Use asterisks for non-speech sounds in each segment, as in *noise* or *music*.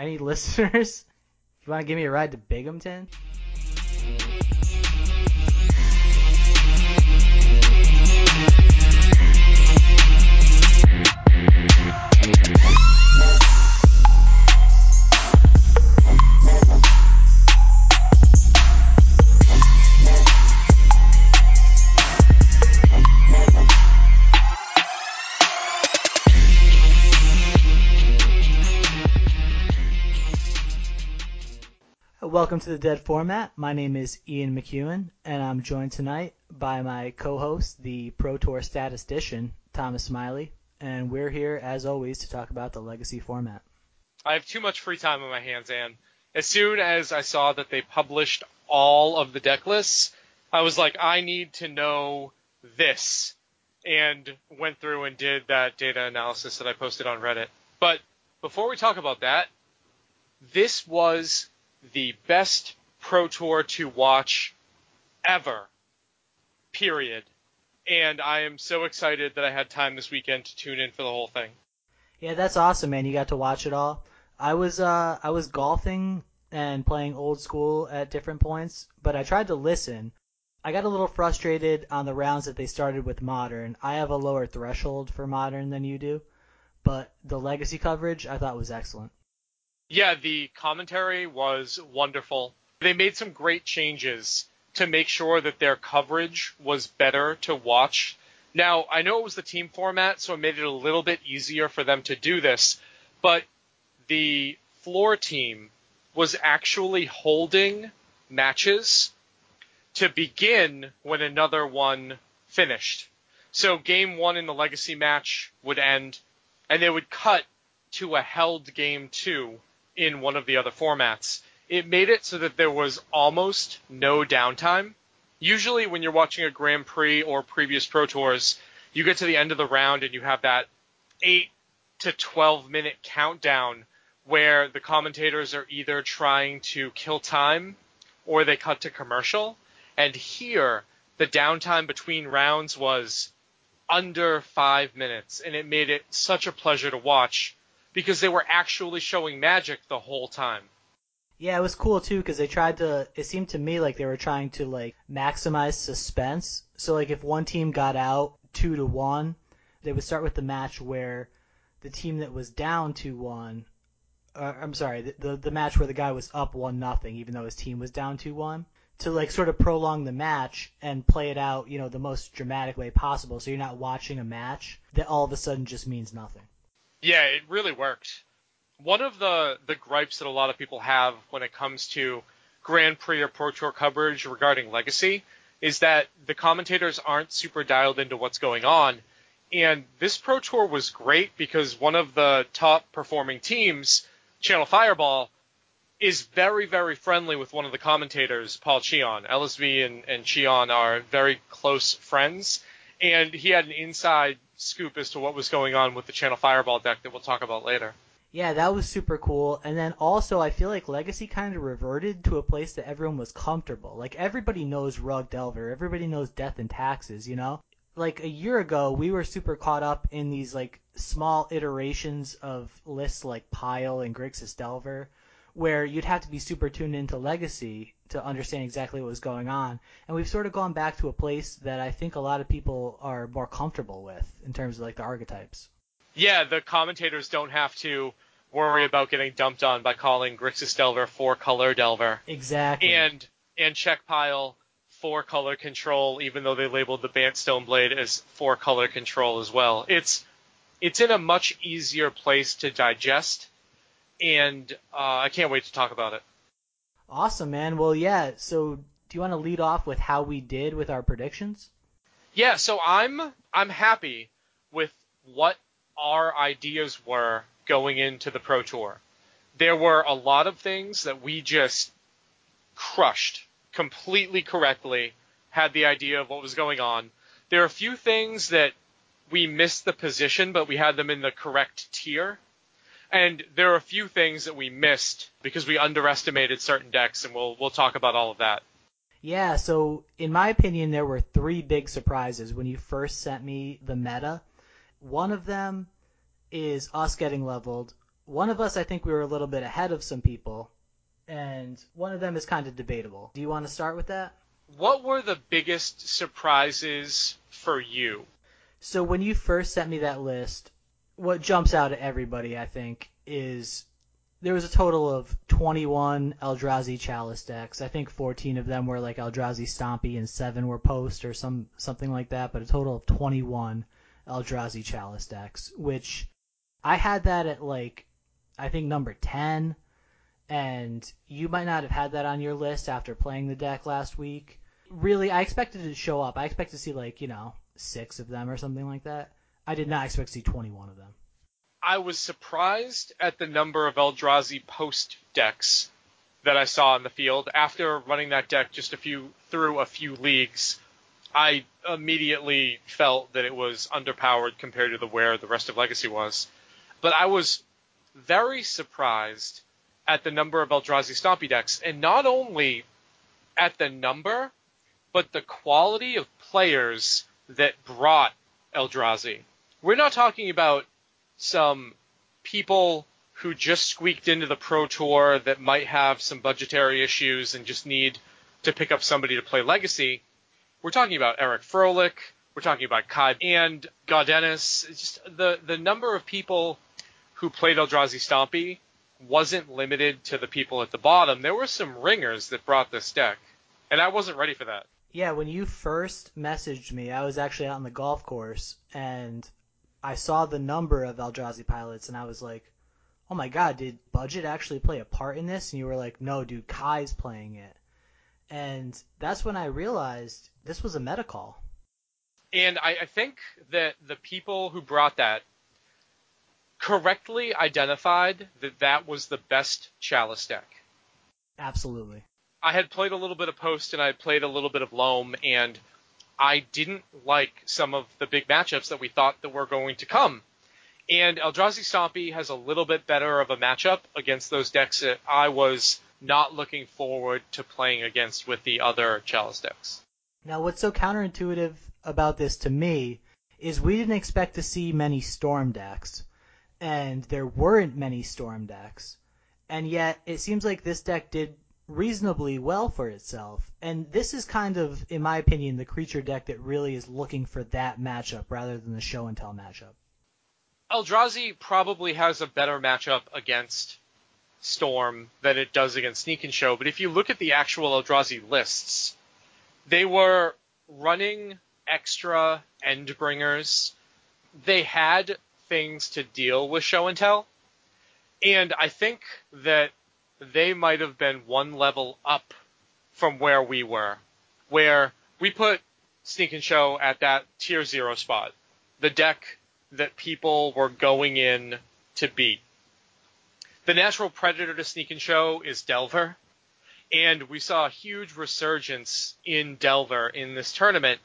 any *laughs* listeners, if you want to give me a ride to Binghamton, Welcome to the Dead Format. My name is Ian McEwen, and I'm joined tonight by my co-host, the Pro Tour statistician, Thomas Smiley, and we're here, as always, to talk about the Legacy format. I have too much free time on my hands, and as soon as I saw that they published all of the deck lists, I was like, I need to know this, and went through and did that data analysis that I posted on Reddit. But before we talk about that, this was the best Pro Tour to watch ever. Period. And I am so excited that I had time this weekend to tune in for the whole thing. Yeah, that's awesome, man. You got to watch it all. I was uh I was golfing and playing old school at different points, but I tried to listen. I got a little frustrated on the rounds that they started with modern. I have a lower threshold for modern than you do, but the legacy coverage I thought was excellent. Yeah, the commentary was wonderful. They made some great changes to make sure that their coverage was better to watch. Now, I know it was the team format, so it made it a little bit easier for them to do this, but the floor team was actually holding matches to begin when another one finished. So game one in the legacy match would end, and they would cut to a held game two in one of the other formats. It made it so that there was almost no downtime. Usually, when you're watching a Grand Prix or previous Pro Tours, you get to the end of the round and you have that 8 to 12 minute countdown where the commentators are either trying to kill time or they cut to commercial. And here, the downtime between rounds was under five minutes, and it made it such a pleasure to watch because they were actually showing magic the whole time. Yeah, it was cool too because they tried to. It seemed to me like they were trying to like maximize suspense. So like if one team got out two to one, they would start with the match where the team that was down two one. Uh, I'm sorry, the, the the match where the guy was up one nothing, even though his team was down two one. To like sort of prolong the match and play it out, you know, the most dramatic way possible. So you're not watching a match that all of a sudden just means nothing. Yeah, it really worked. One of the, the gripes that a lot of people have when it comes to Grand Prix or Pro Tour coverage regarding Legacy is that the commentators aren't super dialed into what's going on. And this Pro Tour was great because one of the top performing teams, Channel Fireball, is very, very friendly with one of the commentators, Paul Cheon. LSV and, and Cheon are very close friends. And he had an inside scoop as to what was going on with the Channel Fireball deck that we'll talk about later. Yeah, that was super cool. And then also, I feel like Legacy kind of reverted to a place that everyone was comfortable. Like everybody knows Rug Delver, everybody knows Death and Taxes, you know. Like a year ago, we were super caught up in these like small iterations of lists like Pile and Grixis Delver, where you'd have to be super tuned into Legacy to understand exactly what was going on. And we've sort of gone back to a place that I think a lot of people are more comfortable with in terms of like the archetypes. Yeah, the commentators don't have to worry about getting dumped on by calling Grixis Delver four color Delver. Exactly. And and Czech pile four color control, even though they labeled the Bant Stoneblade as four color control as well. It's it's in a much easier place to digest, and uh, I can't wait to talk about it. Awesome, man. Well, yeah. So, do you want to lead off with how we did with our predictions? Yeah. So I'm I'm happy with what our ideas were going into the Pro Tour. There were a lot of things that we just crushed completely correctly. Had the idea of what was going on. There are a few things that we missed the position, but we had them in the correct tier. And there are a few things that we missed because we underestimated certain decks, and we'll we'll talk about all of that. Yeah, so in my opinion, there were three big surprises when you first sent me the meta. One of them is us getting leveled. one of us, I think we were a little bit ahead of some people, and one of them is kind of debatable. Do you want to start with that? What were the biggest surprises for you? So when you first sent me that list, what jumps out at everybody, I think, is there was a total of 21 Eldrazi Chalice decks. I think 14 of them were like Eldrazi Stompy and 7 were Post or some something like that, but a total of 21 Eldrazi Chalice decks, which I had that at like I think number 10 and you might not have had that on your list after playing the deck last week. Really, I expected it to show up. I expect to see like, you know, 6 of them or something like that. I did not expect to see 21 of them. I was surprised at the number of Eldrazi post decks that I saw in the field. After running that deck just a few through a few leagues, I immediately felt that it was underpowered compared to the where the rest of Legacy was. But I was very surprised at the number of Eldrazi Stompy decks, and not only at the number, but the quality of players that brought Eldrazi. We're not talking about some people who just squeaked into the Pro Tour that might have some budgetary issues and just need to pick up somebody to play Legacy. We're talking about Eric Froehlich. We're talking about Kai and Godinez. just the the number of people who played Eldrazi Stompy wasn't limited to the people at the bottom. There were some ringers that brought this deck, and I wasn't ready for that. Yeah, when you first messaged me, I was actually out on the golf course, and I saw the number of Eldrazi pilots and I was like, oh my god, did budget actually play a part in this? And you were like, no, dude, Kai's playing it. And that's when I realized this was a meta call. And I, I think that the people who brought that correctly identified that that was the best Chalice deck. Absolutely. I had played a little bit of Post and I had played a little bit of Loam, and I didn't like some of the big matchups that we thought that were going to come. And Eldrazi Stompy has a little bit better of a matchup against those decks that I was not looking forward to playing against with the other Chalice decks. Now, what's so counterintuitive about this to me is we didn't expect to see many Storm decks, and there weren't many Storm decks, and yet it seems like this deck did reasonably well for itself. And this is kind of, in my opinion, the creature deck that really is looking for that matchup rather than the show and tell matchup. Eldrazi probably has a better matchup against Storm than it does against Sneak and Show, but if you look at the actual Eldrazi lists, they were running extra Endbringers. They had things to deal with Show and Tell. And I think that they might have been one level up from where we were, where we put Sneak and Show at that tier zero spot, the deck that people were going in to beat. The natural predator to Sneak and Show is Delver, and we saw a huge resurgence in Delver in this tournament,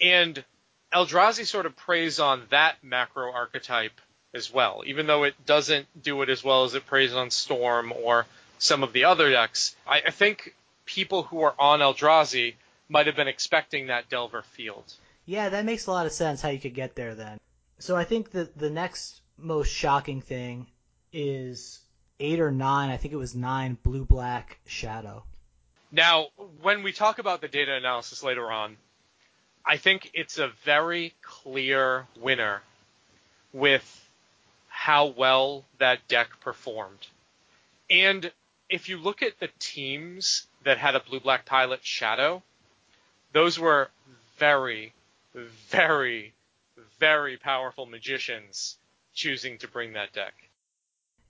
and Eldrazi sort of preys on that macro archetype as well, even though it doesn't do it as well as it preys on Storm or some of the other decks. I, I think people who are on Eldrazi might have been expecting that Delver field. Yeah, that makes a lot of sense how you could get there then. So I think that the next most shocking thing is eight or nine. I think it was nine blue black shadow. Now, when we talk about the data analysis later on, I think it's a very clear winner with how well that deck performed. And if you look at the teams that had a blue black pilot shadow, those were very, very, very powerful magicians choosing to bring that deck.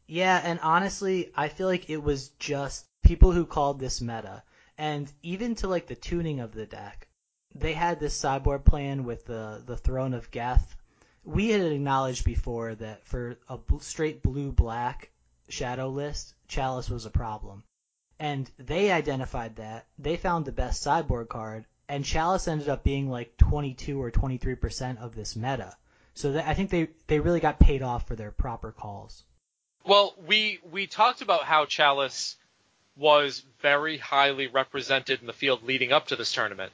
Yeah, and honestly, I feel like it was just people who called this meta. And even to like the tuning of the deck, they had this sideboard plan with the the Throne of Geth. We had acknowledged before that for a straight blue black shadow list, Chalice was a problem. And they identified that. They found the best sideboard card, and Chalice ended up being like 22 or 23% of this meta. So that, I think they, they really got paid off for their proper calls. Well, we we talked about how Chalice was very highly represented in the field leading up to this tournament.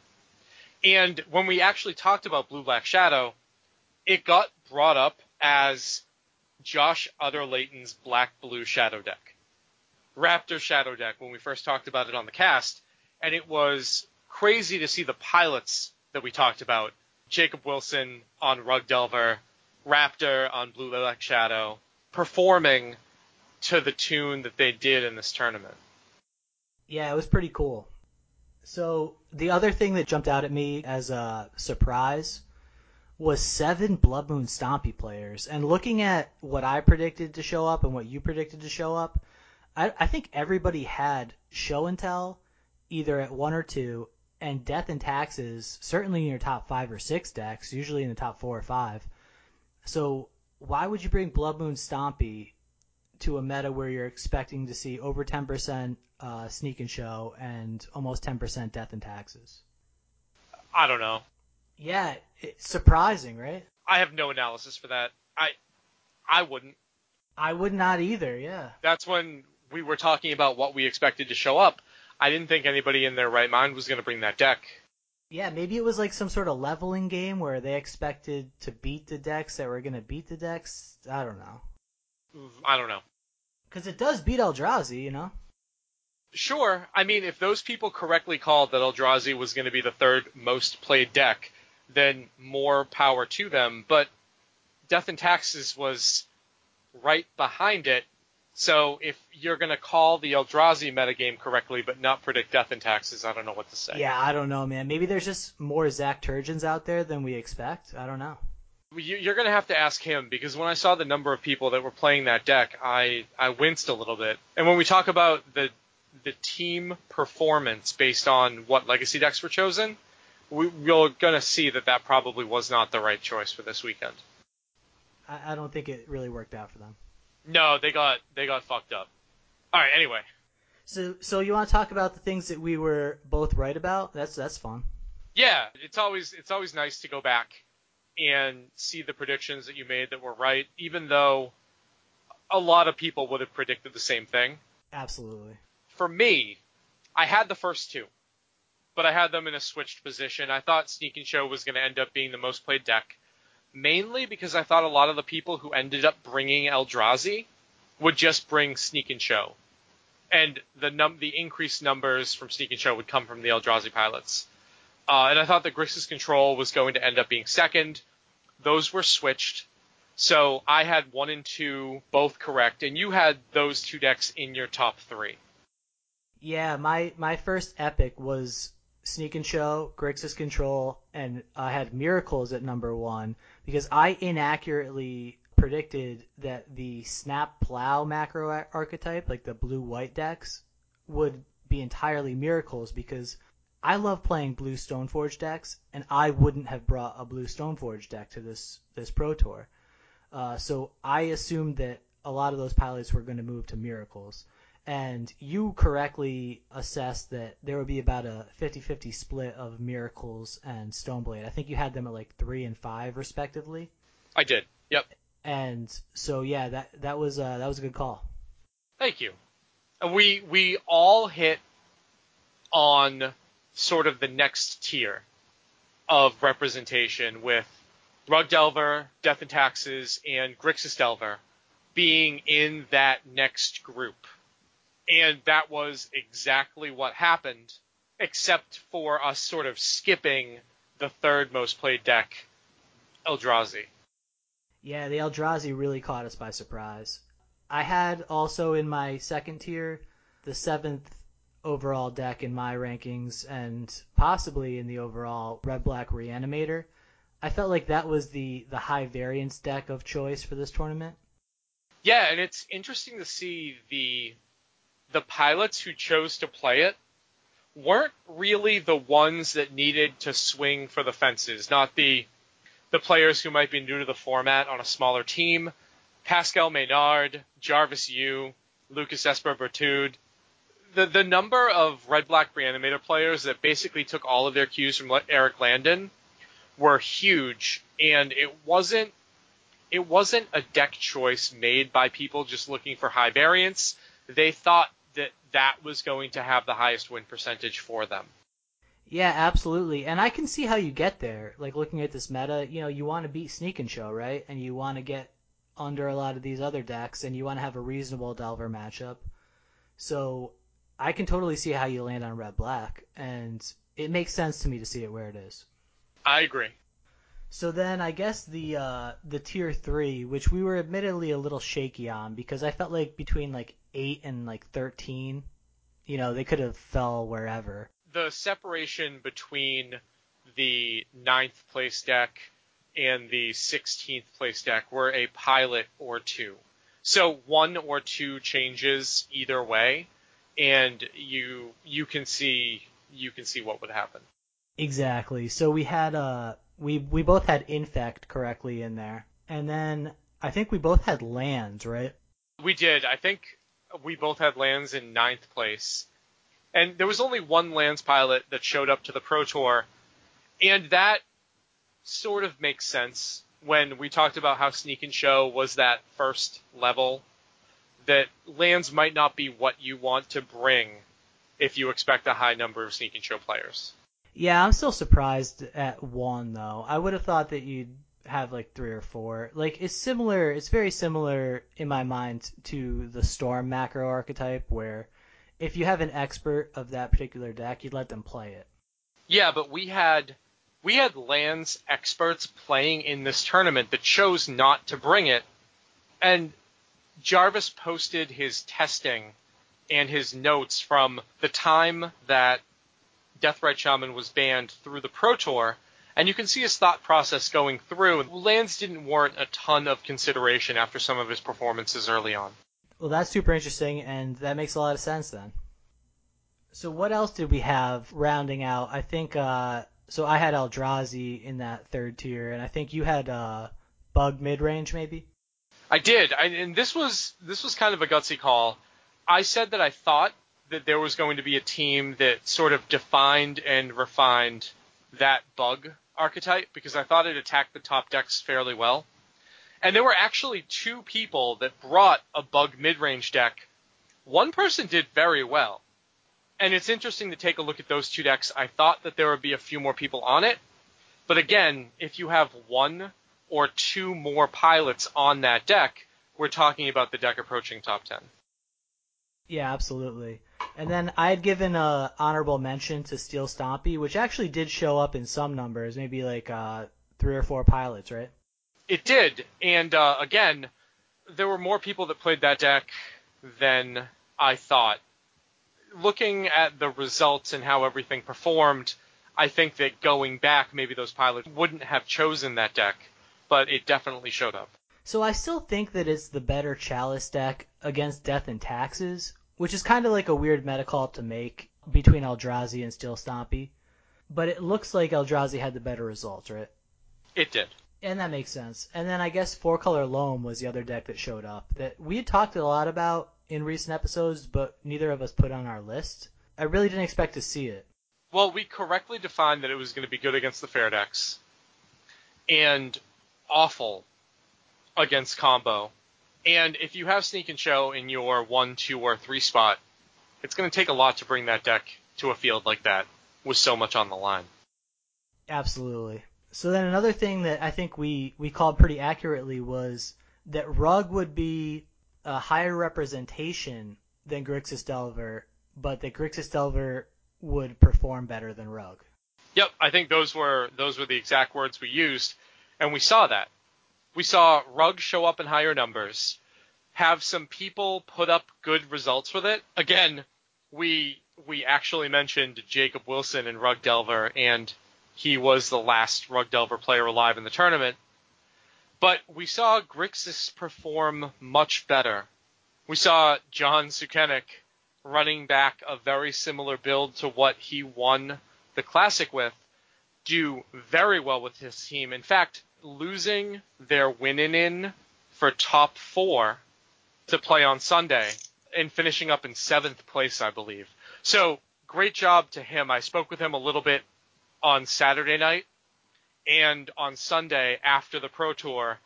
And when we actually talked about Blue Black Shadow, it got brought up as Josh Utter-Leyton's Black Blue Shadow deck. Raptor Shadow deck when we first talked about it on the cast, and it was crazy to see the pilots that we talked about. Jacob Wilson on Rug Delver, Raptor on Blue Black Shadow, performing to the tune that they did in this tournament. Yeah, it was pretty cool. So the other thing that jumped out at me as a surprise was seven Blood Moon Stompy players. And looking at what I predicted to show up and what you predicted to show up, I, I think everybody had show and tell either at one or two, and death and taxes certainly in your top five or six decks, usually in the top four or five. So why would you bring Blood Moon Stompy to a meta where you're expecting to see over 10% uh, sneak and show and almost 10% death and taxes? I don't know. Yeah, it's surprising, right? I have no analysis for that. I I wouldn't. I would not either. Yeah. That's when we were talking about what we expected to show up. I didn't think anybody in their right mind was going to bring that deck. Yeah, maybe it was like some sort of leveling game where they expected to beat the decks that were going to beat the decks. I don't know. I don't know. Because it does beat Eldrazi, you know? Sure. I mean, if those people correctly called that Eldrazi was going to be the third most played deck, then more power to them. But Death and Taxes was right behind it. So if you're going to call the Eldrazi metagame correctly but not predict Death and Taxes, I don't know what to say. Yeah, I don't know, man. Maybe there's just more Zach Turgeons out there than we expect. I don't know. You're going to have to ask him because when I saw the number of people that were playing that deck, I, I winced a little bit. And when we talk about the the team performance based on what legacy decks were chosen, we, we're going to see that that probably was not the right choice for this weekend. I, I don't think it really worked out for them. No, they got they got fucked up. All right, anyway. So so you want to talk about the things that we were both right about? That's that's fun. Yeah, it's always it's always nice to go back and see the predictions that you made that were right, even though a lot of people would have predicted the same thing. Absolutely. For me, I had the first two, but I had them in a switched position. I thought Sneak and Show was going to end up being the most played deck mainly because I thought a lot of the people who ended up bringing Eldrazi would just bring Sneak and Show, and the num the increased numbers from Sneak and Show would come from the Eldrazi pilots. Uh, and I thought that Grixis Control was going to end up being second. Those were switched. So I had one and two both correct, and you had those two decks in your top three. Yeah, my my first epic was Sneak and Show, Grixis Control, and I had Miracles at number one because I inaccurately predicted that the Snap Plow macro archetype, like the blue white decks, would be entirely Miracles because I love playing blue Stoneforge decks, and I wouldn't have brought a blue Stoneforge deck to this this Pro Tour. Uh, so I assumed that a lot of those pilots were going to move to Miracles and you correctly assessed that there would be about a 50-50 split of Miracles and Stoneblade. I think you had them at like three and five respectively. I did. Yep. And so yeah, that that was uh, that was a good call. Thank you. We we all hit on sort of the next tier of representation with Rug Delver, Death and Taxes, and Grixis Delver being in that next group and that was exactly what happened, except for us sort of skipping the third most played deck, Eldrazi. Yeah, the Eldrazi really caught us by surprise. I had also in my second tier the seventh overall deck in my rankings and possibly in the overall red black reanimator. I felt like that was the, the high variance deck of choice for this tournament. Yeah, and it's interesting to see the the pilots who chose to play it weren't really the ones that needed to swing for the fences, not the the players who might be new to the format on a smaller team. Pascal Maynard, Jarvis Yu, Lucas Esper Berthoud. The the number of Red Black Reanimator players that basically took all of their cues from Eric Landon were huge, and it wasn't it wasn't a deck choice made by people just looking for high variance. They thought that was going to have the highest win percentage for them. Yeah, absolutely. And I can see how you get there. Like looking at this meta, you know, you want to beat Sneak and Show, right? And you want to get under a lot of these other decks, and you want to have a reasonable Delver matchup. So I can totally see how you land on red black, and it makes sense to me to see it where it is. I agree. So then I guess the uh, the tier three, which we were admittedly a little shaky on because I felt like between like eight and like thirteen, you know, they could have fell wherever. The separation between the ninth place deck and the 16th place deck were a pilot or two. So one or two changes either way, and you you can see you can see what would happen. Exactly. So we had uh we we both had infect correctly in there, and then I think we both had lands, right? We did. I think we both had lands in ninth place, and there was only one lands pilot that showed up to the pro tour, and that sort of makes sense when we talked about how sneak and show was that first level that lands might not be what you want to bring if you expect a high number of sneak and show players. Yeah, I'm still surprised at one though. I would have thought that you'd have like three or four. Like it's similar. It's very similar in my mind to the storm macro archetype, where if you have an expert of that particular deck, you'd let them play it. Yeah, but we had we had lands experts playing in this tournament that chose not to bring it, and Jarvis posted his testing and his notes from the time that Deathrite Shaman was banned through the Pro Tour, and you can see his thought process going through. Lands didn't warrant a ton of consideration after some of his performances early on. Well, that's super interesting, and that makes a lot of sense then. So what else did we have rounding out? I think uh, so. I had Eldrazi in that third tier, and I think you had uh, Bug mid range maybe. I did, I, and this was this was kind of a gutsy call. I said that I thought that there was going to be a team that sort of defined and refined that bug archetype because I thought it attacked the top decks fairly well. And there were actually two people that brought a bug mid-range deck. One person did very well. And it's interesting to take a look at those two decks. I thought that there would be a few more people on it. But again, if you have one or two more pilots on that deck, we're talking about the deck approaching top 10. Yeah, absolutely. And then I had given a honorable mention to Steel Stompy, which actually did show up in some numbers, maybe like uh, three or four pilots, right? It did, and uh, again, there were more people that played that deck than I thought. Looking at the results and how everything performed, I think that going back, maybe those pilots wouldn't have chosen that deck, but it definitely showed up. So I still think that it's the better Chalice deck against Death and Taxes, which is kind of like a weird meta call to make between Eldrazi and Steel Stompy. But it looks like Eldrazi had the better results, right? It did. And that makes sense. And then I guess Four Color Loam was the other deck that showed up that we had talked a lot about in recent episodes, but neither of us put on our list. I really didn't expect to see it. Well, we correctly defined that it was going to be good against the fair decks and awful against combo. And if you have Sneak and Show in your one, two, or three spot, it's going to take a lot to bring that deck to a field like that with so much on the line. Absolutely. So then another thing that I think we, we called pretty accurately was that Rug would be a higher representation than Grixis Delver, but that Grixis Delver would perform better than Rug. Yep, I think those were those were the exact words we used, and we saw that. We saw Rug show up in higher numbers, have some people put up good results with it. Again, we we actually mentioned Jacob Wilson and Rug Delver, and he was the last Rug Delver player alive in the tournament. But we saw Grixis perform much better. We saw John Sukenik running back a very similar build to what he won the Classic with, do very well with his team. In fact, losing their winning in for top four to play on Sunday and finishing up in seventh place, I believe. So great job to him. I spoke with him a little bit on Saturday night and on Sunday after the Pro Tour,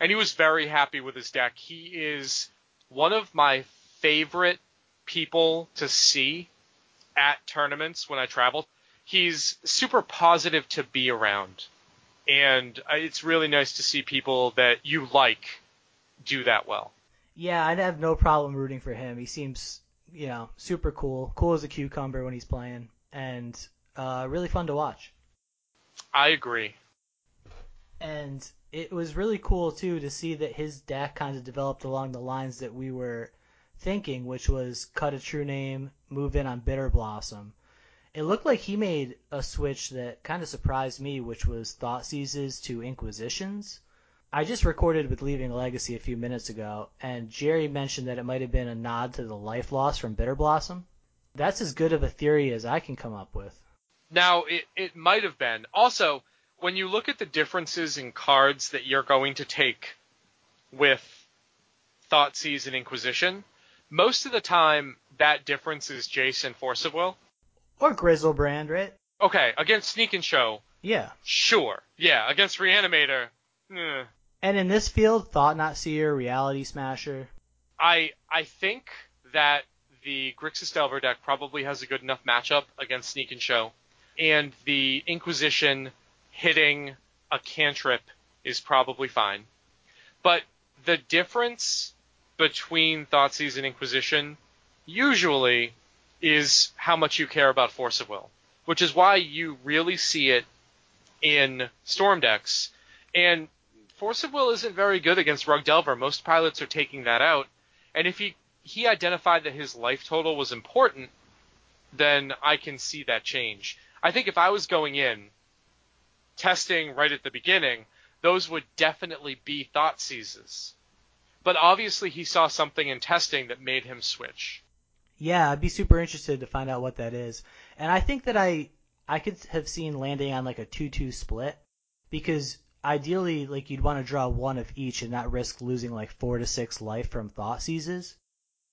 and he was very happy with his deck. He is one of my favorite people to see at tournaments when I travel. He's super positive to be around and it's really nice to see people that you like do that well. Yeah, I'd have no problem rooting for him. He seems, you know, super cool, cool as a cucumber when he's playing, and uh, really fun to watch. I agree. And it was really cool too to see that his deck kind of developed along the lines that we were thinking, which was cut a true name, move in on Bitter Blossom. It looked like he made a switch that kind of surprised me, which was Thoughtseizes to Inquisitions. I just recorded with Leaving Legacy a few minutes ago, and Jerry mentioned that it might have been a nod to the life loss from Bitter Blossom. That's as good of a theory as I can come up with. Now, it, it might have been. Also, when you look at the differences in cards that you're going to take with Thoughtseize and Inquisition, most of the time that difference is Jason Force of Will. Or Griselbrand, right? Okay, against Sneak and Show, Yeah. sure. Yeah, against Reanimator, eh. And in this field, Thought-Knot Seer, Reality Smasher. I I think that the Grixis Delver deck probably has a good enough matchup against Sneak and Show, and the Inquisition hitting a cantrip is probably fine. But the difference between Thoughtseize and Inquisition usually is how much you care about Force of Will, which is why you really see it in Storm decks. And Force of Will isn't very good against Rug Delver. Most pilots are taking that out. And if he he identified that his life total was important, then I can see that change. I think if I was going in testing right at the beginning, those would definitely be thought seizes. But obviously he saw something in testing that made him switch. Yeah, I'd be super interested to find out what that is. And I think that I I could have seen landing on like a 2-2 split because ideally like you'd want to draw one of each and not risk losing like 4 to 6 life from thought seizes.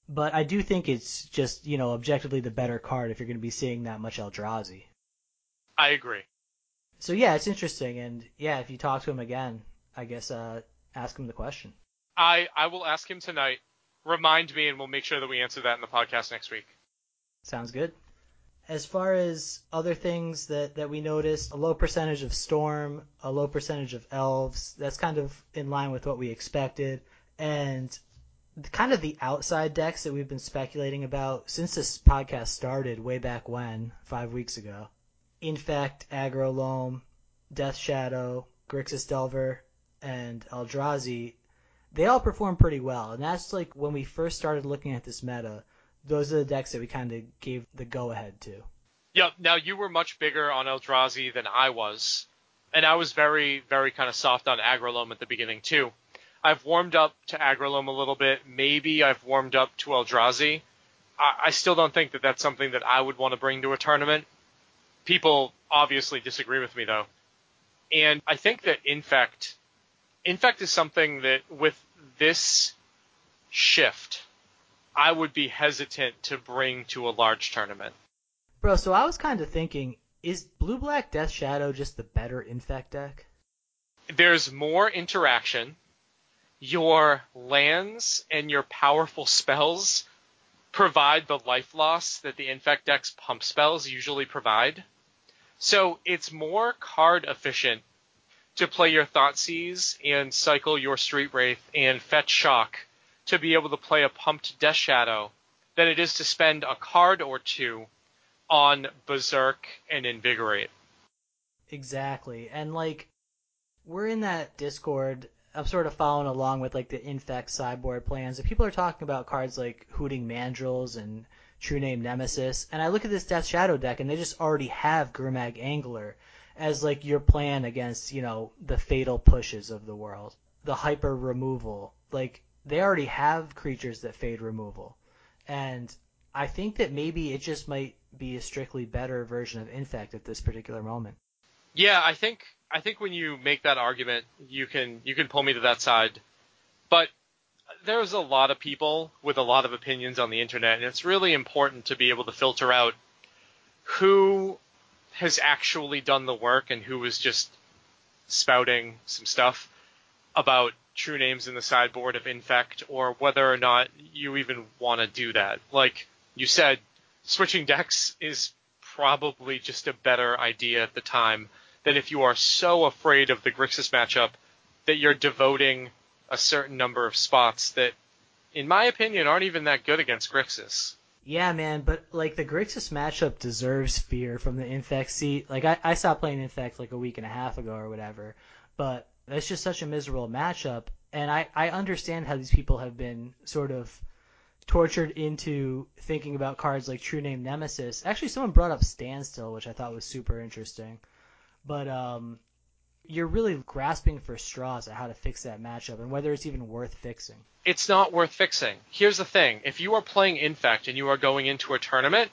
But I do think it's just, you know, objectively the better card if you're going to be seeing that much Eldrazi. I agree. So yeah, it's interesting and yeah, if you talk to him again, I guess uh ask him the question. I I will ask him tonight. Remind me and we'll make sure that we answer that in the podcast next week. Sounds good. As far as other things that, that we noticed, a low percentage of Storm, a low percentage of Elves, that's kind of in line with what we expected. And kind of the outside decks that we've been speculating about since this podcast started way back when, five weeks ago. Infect, Aggro Loam, Death Shadow, Grixis Delver, and Eldrazi, they all perform pretty well. And that's like when we first started looking at this meta, those are the decks that we kind of gave the go ahead to. Yep. Now you were much bigger on Eldrazi than I was, and I was very, very kind of soft on Aggro Loam at the beginning too. I've warmed up to Aggro Loam a little bit. Maybe I've warmed up to Eldrazi. I, I still don't think that that's something that I would want to bring to a tournament. People obviously disagree with me though, and I think that Infect, Infect is something that with this shift, I would be hesitant to bring to a large tournament. Bro, so I was kind of thinking, is Blue Black Death Shadow just the better Infect deck? There's more interaction. Your lands and your powerful spells provide the life loss that the Infect deck's pump spells usually provide. So it's more card efficient to play your Thoughtseize and cycle your Street Wraith and fetch Shock to be able to play a pumped Death Shadow than it is to spend a card or two on Berserk and Invigorate. Exactly. And like we're in that Discord. I'm sort of following along with like the Infect sideboard plans. And people are talking about cards like Hooting Mandrills and True Name Nemesis. And I look at this Death Shadow deck and they just already have Gurmag Angler as like your plan against, you know, the fatal pushes of the world. The hyper removal. Like they already have creatures that fade removal. And I think that maybe it just might be a strictly better version of Infect at this particular moment. Yeah, I think I think when you make that argument, you can you can pull me to that side. But there's a lot of people with a lot of opinions on the internet, and it's really important to be able to filter out who has actually done the work and who is just spouting some stuff about true names in the sideboard of Infect, or whether or not you even want to do that. Like you said, switching decks is probably just a better idea at the time than if you are so afraid of the Grixis matchup that you're devoting a certain number of spots that, in my opinion, aren't even that good against Grixis. Yeah, man, but like the Grixis matchup deserves fear from the Infect seat. Like I, I stopped playing Infect like a week and a half ago or whatever, but that's just such a miserable matchup. And I, I understand how these people have been sort of tortured into thinking about cards like True Name Nemesis. Actually, someone brought up Standstill, which I thought was super interesting. But um, you're really grasping for straws at how to fix that matchup and whether it's even worth fixing. It's not worth fixing. Here's the thing: if you are playing Infect and you are going into a tournament,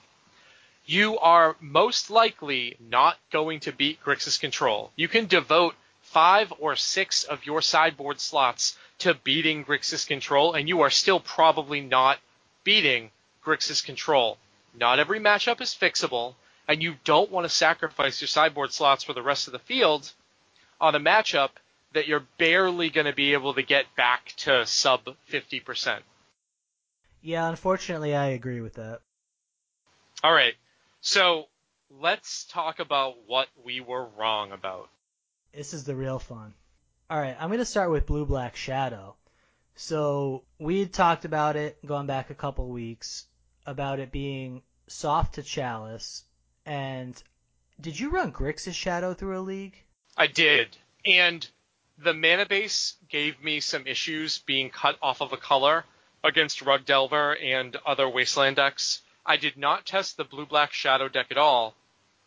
you are most likely not going to beat Grixis Control. You can devote five or six of your sideboard slots to beating Grixis Control, and you are still probably not beating Grixis Control. Not every matchup is fixable, and you don't want to sacrifice your sideboard slots for the rest of the field on a matchup that you're barely going to be able to get back to sub 50%. Yeah, unfortunately, I agree with that. All right. So let's talk about what we were wrong about. This is the real fun. All right, I'm going to start with Blue Black Shadow. So we had talked about it going back a couple weeks about it being soft to Chalice. And did you run Grixis Shadow through a league? I did. And the mana base gave me some issues being cut off of a color against Rug Delver and other Wasteland decks. I did not test the Blue Black Shadow deck at all,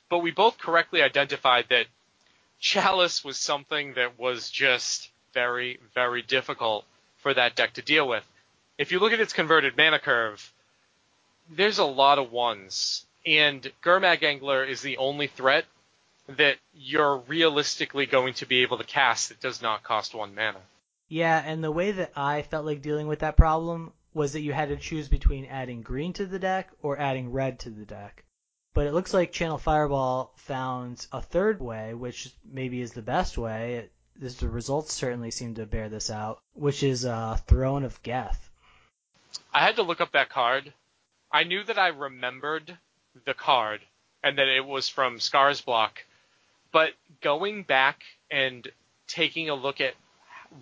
but we both correctly identified that Chalice was something that was just very, very difficult for that deck to deal with. If you look at its converted mana curve, there's a lot of ones, and Gurmag Angler is the only threat that you're realistically going to be able to cast that does not cost one mana. Yeah, and the way that I felt like dealing with that problem was that you had to choose between adding green to the deck or adding red to the deck. But it looks like Channel Fireball found a third way, which maybe is the best way. It, this, the results certainly seem to bear this out, which is uh, Throne of Geth. I had to look up that card. I knew that I remembered the card and that it was from Scars Block, but going back and taking a look at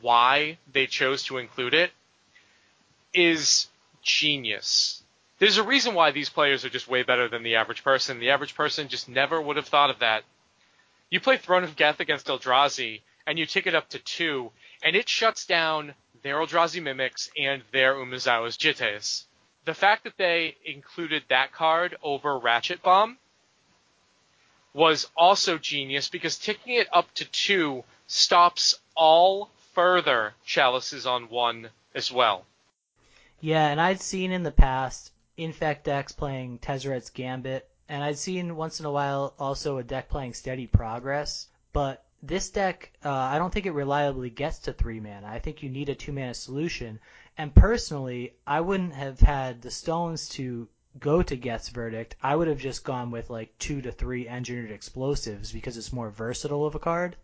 why they chose to include it is genius. There's a reason why these players are just way better than the average person. The average person just never would have thought of that. You play Throne of Geth against Eldrazi, and you tick it up to two, and it shuts down their Eldrazi Mimics and their Umezawa's Jites. The fact that they included that card over Ratchet Bomb was also genius because ticking it up to two stops all further chalices on one as well. Yeah, and I'd seen in the past Infect decks playing Tezzeret's Gambit, and I'd seen once in a while also a deck playing Steady Progress, but this deck, uh, I don't think it reliably gets to three mana. I think you need a two mana solution. And personally, I wouldn't have had the stones to go to Geth's verdict, I would have just gone with like two to three engineered explosives because it's more versatile of a card.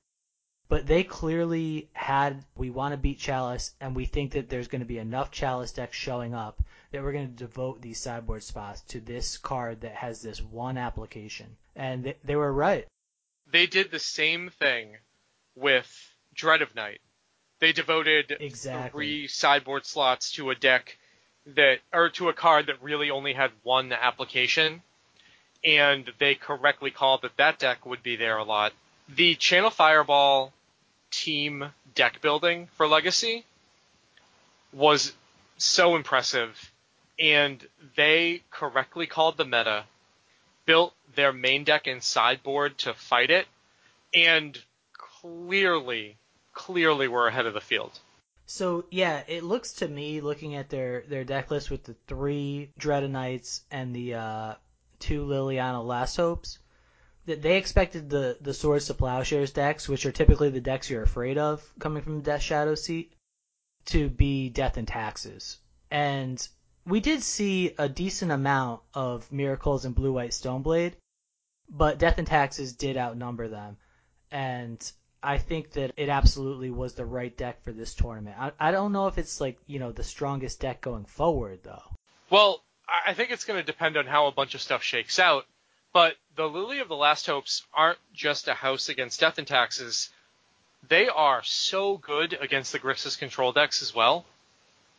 But they clearly had we want to beat Chalice, and we think that there's going to be enough Chalice decks showing up that we're going to devote these sideboard spots to this card that has this one application. And they, they were right. They did the same thing with Dread of Night. They devoted exactly. three sideboard slots to a deck that or to a card that really only had one application, and they correctly called that that deck would be there a lot. The Channel Fireball team deck building for Legacy was so impressive, and they correctly called the meta, built their main deck and sideboard to fight it, and clearly, clearly were ahead of the field. So yeah, it looks to me, looking at their their deck list with the three Dreadnoughts and the uh, two Liliana Last Hopes, that they expected the the Swords to Plowshares decks, which are typically the decks you're afraid of coming from the Death Shadow seat, to be Death and Taxes. And we did see a decent amount of Miracles and Blue White Stoneblade, but Death and Taxes did outnumber them. And I think that it absolutely was the right deck for this tournament. I, I don't know if it's like, you know, the strongest deck going forward though. Well, I think it's going to depend on how a bunch of stuff shakes out. But the Liliana the Last Hopes aren't just a house against death and taxes. they are so good against the Grixis control decks as well,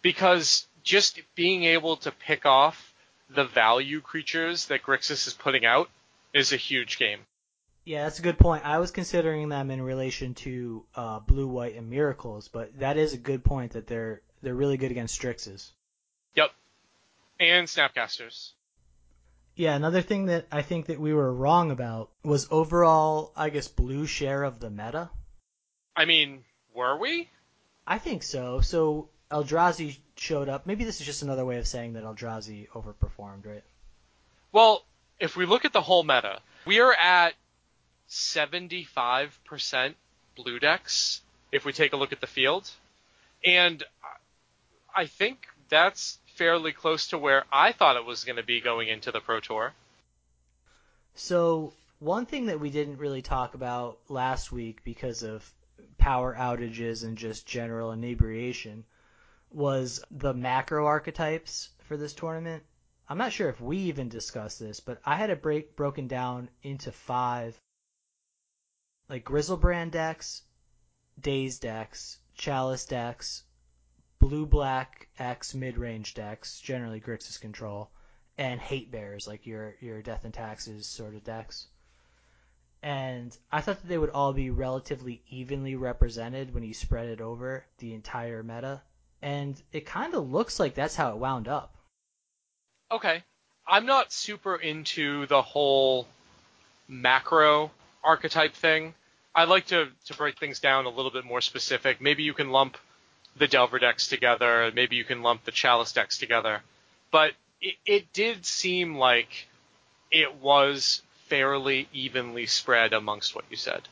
because just being able to pick off the value creatures that Grixis is putting out is a huge game. Yeah, that's a good point. I was considering them in relation to uh, blue, white, and miracles, but that is a good point that they're they're really good against Strixes. Yep, and Snapcasters. Yeah, another thing that I think that we were wrong about was overall, I guess, blue share of the meta. I mean, were we? I think so. So Eldrazi showed up. Maybe this is just another way of saying that Eldrazi overperformed, right? Well, if we look at the whole meta, we are at 75% blue decks if we take a look at the field. And I think that's fairly close to where I thought it was going to be going into the Pro Tour. So, one thing that we didn't really talk about last week because of power outages and just general inebriation was the macro archetypes for this tournament. I'm not sure if we even discussed this, but I had it break broken down into five like Griselbrand decks, Daze decks, Chalice decks, blue black X mid range decks, generally Grixis control, and hate bears like your your death and taxes sort of decks. And I thought that they would all be relatively evenly represented when you spread it over the entire meta. And it kind of looks like that's how it wound up. Okay. I'm not super into the whole macro archetype thing. I like to, to break things down a little bit more specific. Maybe you can lump the Delver decks together. Maybe you can lump the Chalice decks together. But it, it did seem like it was fairly evenly spread amongst what you said.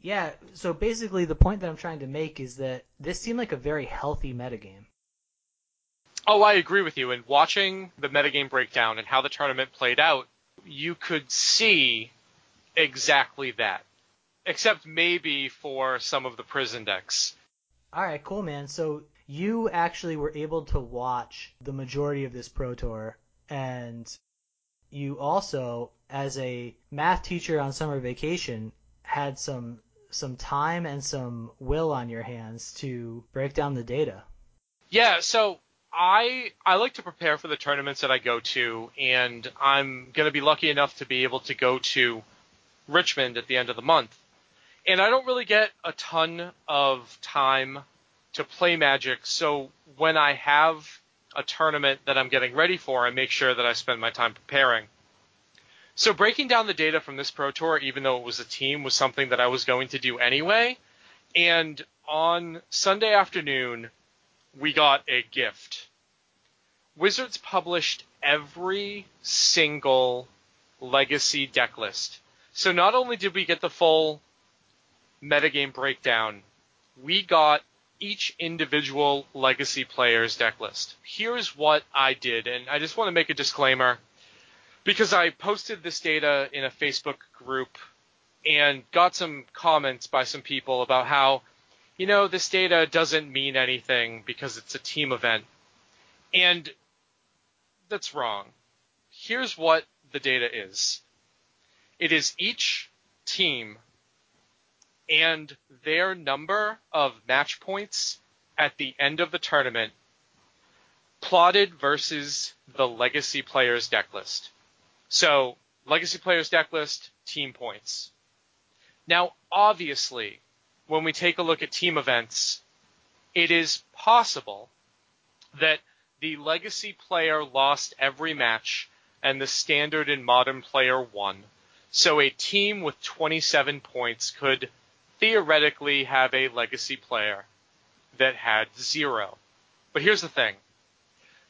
Yeah, so basically the point that I'm trying to make is that this seemed like a very healthy metagame. Oh, I agree with you. And watching the metagame breakdown and how the tournament played out, you could see exactly that. Except maybe for some of the prison decks. All right, cool, man. So you actually were able to watch the majority of this Pro Tour, and you also, as a math teacher on summer vacation, had some some time and some will on your hands to break down the data. Yeah, so I I like to prepare for the tournaments that I go to, and I'm going to be lucky enough to be able to go to Richmond at the end of the month. And I don't really get a ton of time to play Magic, so when I have a tournament that I'm getting ready for, I make sure that I spend my time preparing. So breaking down the data from this Pro Tour, even though it was a team, was something that I was going to do anyway. And on Sunday afternoon, we got a gift. Wizards published every single legacy deck list. So not only did we get the full metagame breakdown, we got each individual legacy player's deck list. Here's what I did, and I just want to make a disclaimer because I posted this data in a Facebook group and got some comments by some people about how, you know, this data doesn't mean anything because it's a team event. And that's wrong. Here's what the data is. It is each team and their number of match points at the end of the tournament plotted versus the legacy players deck list. So, legacy players deck list, team points. Now, obviously, when we take a look at team events, it is possible that the legacy player lost every match and the standard and modern player won. So a team with 27 points could theoretically have a legacy player that had zero. But here's the thing.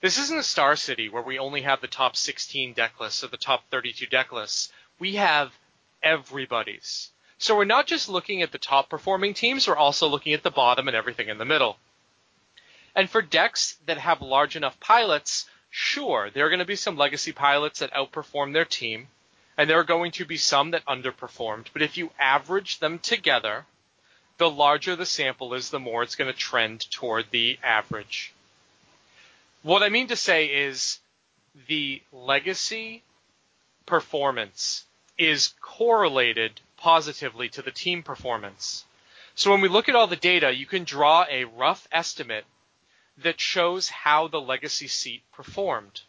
This isn't a Star City where we only have the top 16 deck lists or the top 32 deck lists. We have everybody's. So we're not just looking at the top performing teams, we're also looking at the bottom and everything in the middle. And for decks that have large enough pilots, sure, there are going to be some legacy pilots that outperform their team, and there are going to be some that underperformed. But if you average them together, the larger the sample is, the more it's going to trend toward the average. What I mean to say is the legacy performance is correlated positively to the team performance. So when we look at all the data, you can draw a rough estimate that shows how the legacy seat performed.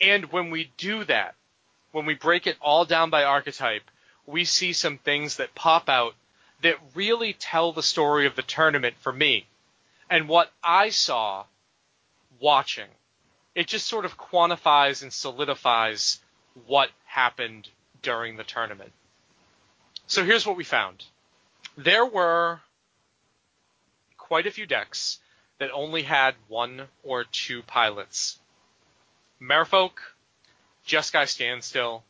And when we do that, when we break it all down by archetype, we see some things that pop out that really tell the story of the tournament for me and what I saw watching. It just sort of quantifies and solidifies what happened during the tournament. So here's what we found. There were quite a few decks that only had one or two pilots. Merfolk, Jeskai Standstill,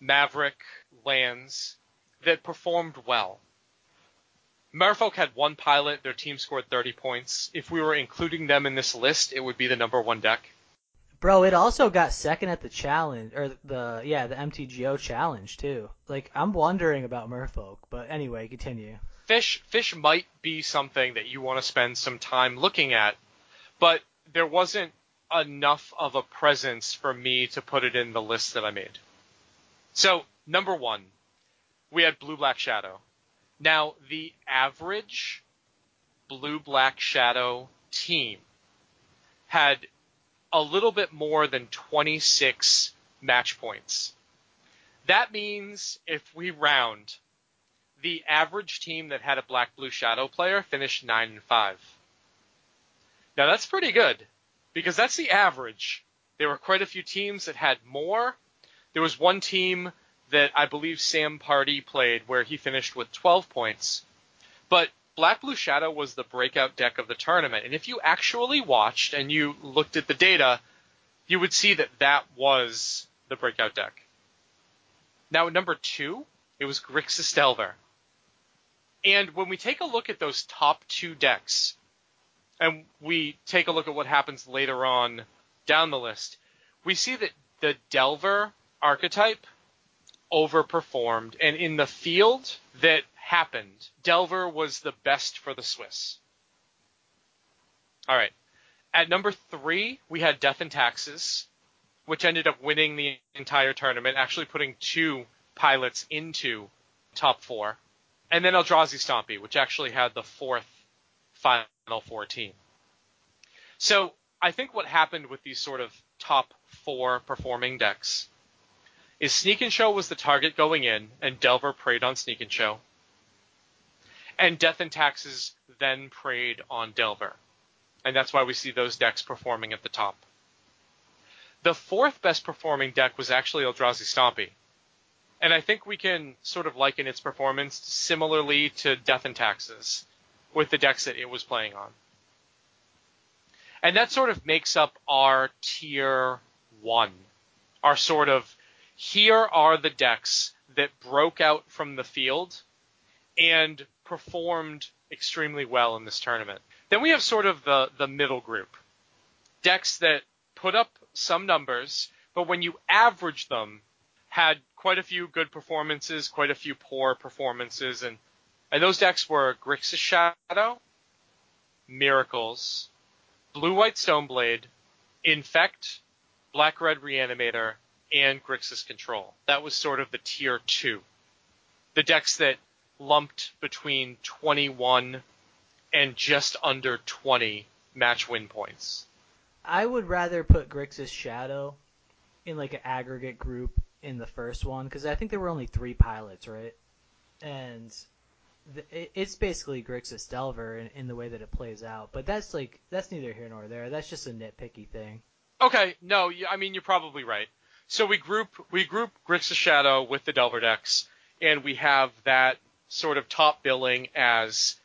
Maverick, Lands that performed well. Merfolk had one pilot. Their team scored 30 points. If we were including them in this list, it would be the number one deck. Bro, it also got second at the challenge or the yeah the MTGO challenge too. Like I'm wondering about Merfolk, but anyway, continue. Fish fish might be something that you want to spend some time looking at, but there wasn't enough of a presence for me to put it in the list that I made. So number one, we had Blue Black Shadow. Now the average Blue Black Shadow team had a little bit more than 26 match points. That means if we round, the average team that had a black blue shadow player finished 9 and 5. Now that's pretty good because that's the average. There were quite a few teams that had more. There was one team that I believe Sam Pardee played where he finished with 12 points. But Black Blue Shadow was the breakout deck of the tournament. And if you actually watched and you looked at the data, you would see that that was the breakout deck. Now, number two, it was Grixis Delver. And when we take a look at those top two decks, and we take a look at what happens later on down the list, we see that the Delver archetype overperformed, and in the field that happened, Delver was the best for the Swiss. All right. At number three, we had Death and Taxes, which ended up winning the entire tournament, actually putting two pilots into top four. And then Eldrazi Stompy, which actually had the fourth Final Four team. So I think what happened with these sort of top four performing decks is Sneak and Show was the target going in, and Delver preyed on Sneak and Show. And Death and Taxes then preyed on Delver. And that's why we see those decks performing at the top. The fourth best performing deck was actually Eldrazi Stompy. And I think we can sort of liken its performance similarly to Death and Taxes with the decks that it was playing on. And that sort of makes up our tier one, our sort of here are the decks that broke out from the field and performed extremely well in this tournament. Then we have sort of the, the middle group. Decks that put up some numbers, but when you average them, had quite a few good performances, quite a few poor performances, and and those decks were Grixis Shadow, Miracles, Blue White Stoneblade, Infect, Black Red Reanimator, and Grixis Control. That was sort of the tier two. The decks that lumped between 21 and just under 20 match win points. I would rather put Grixis Shadow in like an aggregate group in the first one because I think there were only three pilots, right? And it's basically Grixis Delver in, in the way that it plays out. But that's like that's neither here nor there. That's just a nitpicky thing. Okay, no, I mean you're probably right. So we group we group Grixis Shadow with the Delver decks, and we have that sort of top billing as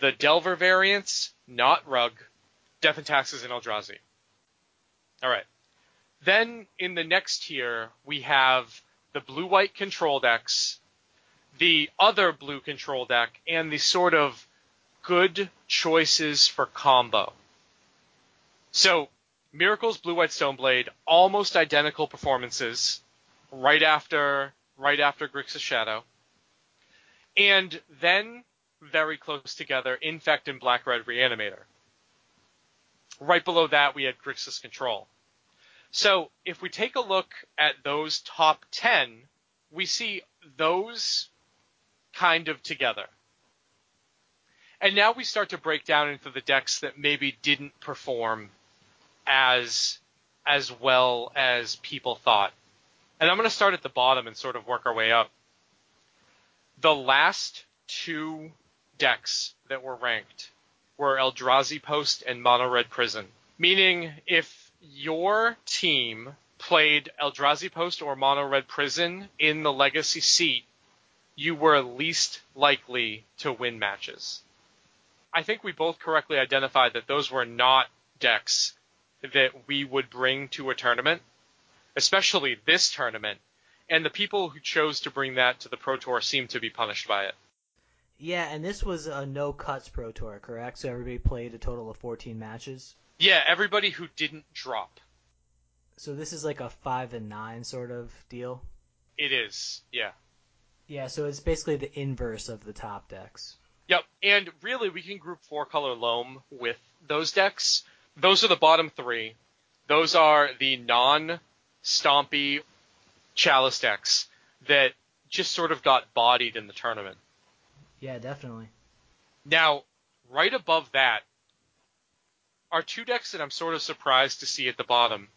the Delver variants, not Rug, Death and Taxes, and Eldrazi. All right. Then in the next tier, we have the blue-white control decks, the other blue control deck, and the sort of good choices for combo. So Miracles, Blue White Stoneblade, almost identical performances right after right after Grixis Shadow. And then very close together, Infect and Black Red Reanimator. Right below that we had Grixis Control. So if we take a look at those top 10, we see those kind of together. And now we start to break down into the decks that maybe didn't perform as as well as people thought. And I'm going to start at the bottom and sort of work our way up. The last two decks that were ranked were Eldrazi Post and Mono Red Prison. Meaning, if your team played Eldrazi Post or Mono Red Prison in the Legacy seat, you were least likely to win matches. I think we both correctly identified that those were not decks that we would bring to a tournament, especially this tournament. And the people who chose to bring that to the Pro Tour seemed to be punished by it. Yeah, and this was a no cuts Pro Tour, correct? So everybody played a total of 14 matches. Yeah, everybody who didn't drop. So this is like a five and nine sort of deal. It is, yeah. Yeah, so it's basically the inverse of the top decks. Yep, and really we can group four color loam with those decks. Those are the bottom three. Those are the non stompy chalice decks that just sort of got bodied in the tournament. Yeah, definitely. Now, right above that are two decks that I'm sort of surprised to see at the bottom.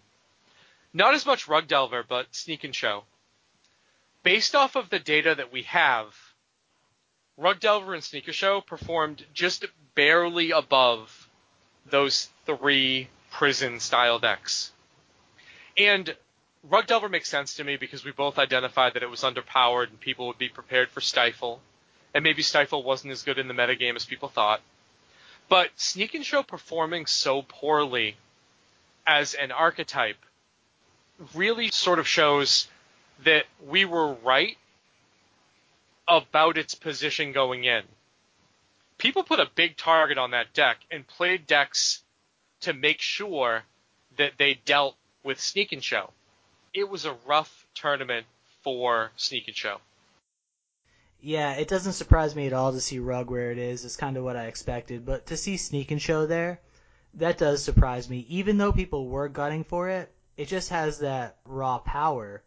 Not as much Rug Delver, but Sneak and Show. Based off of the data that we have, Rug Delver and Sneak and Show performed just barely above those three prison style decks. And Rug Delver makes sense to me because we both identified that it was underpowered and people would be prepared for Stifle. And maybe Stifle wasn't as good in the metagame as people thought. But Sneak and Show performing so poorly as an archetype really sort of shows that we were right about its position going in. People put a big target on that deck and played decks to make sure that they dealt with Sneak and Show. It was a rough tournament for Sneak and Show. Yeah, it doesn't surprise me at all to see Rug where it is. It's kind of what I expected. But to see Sneak and Show there, that does surprise me. Even though people were gunning for it, it just has that raw power.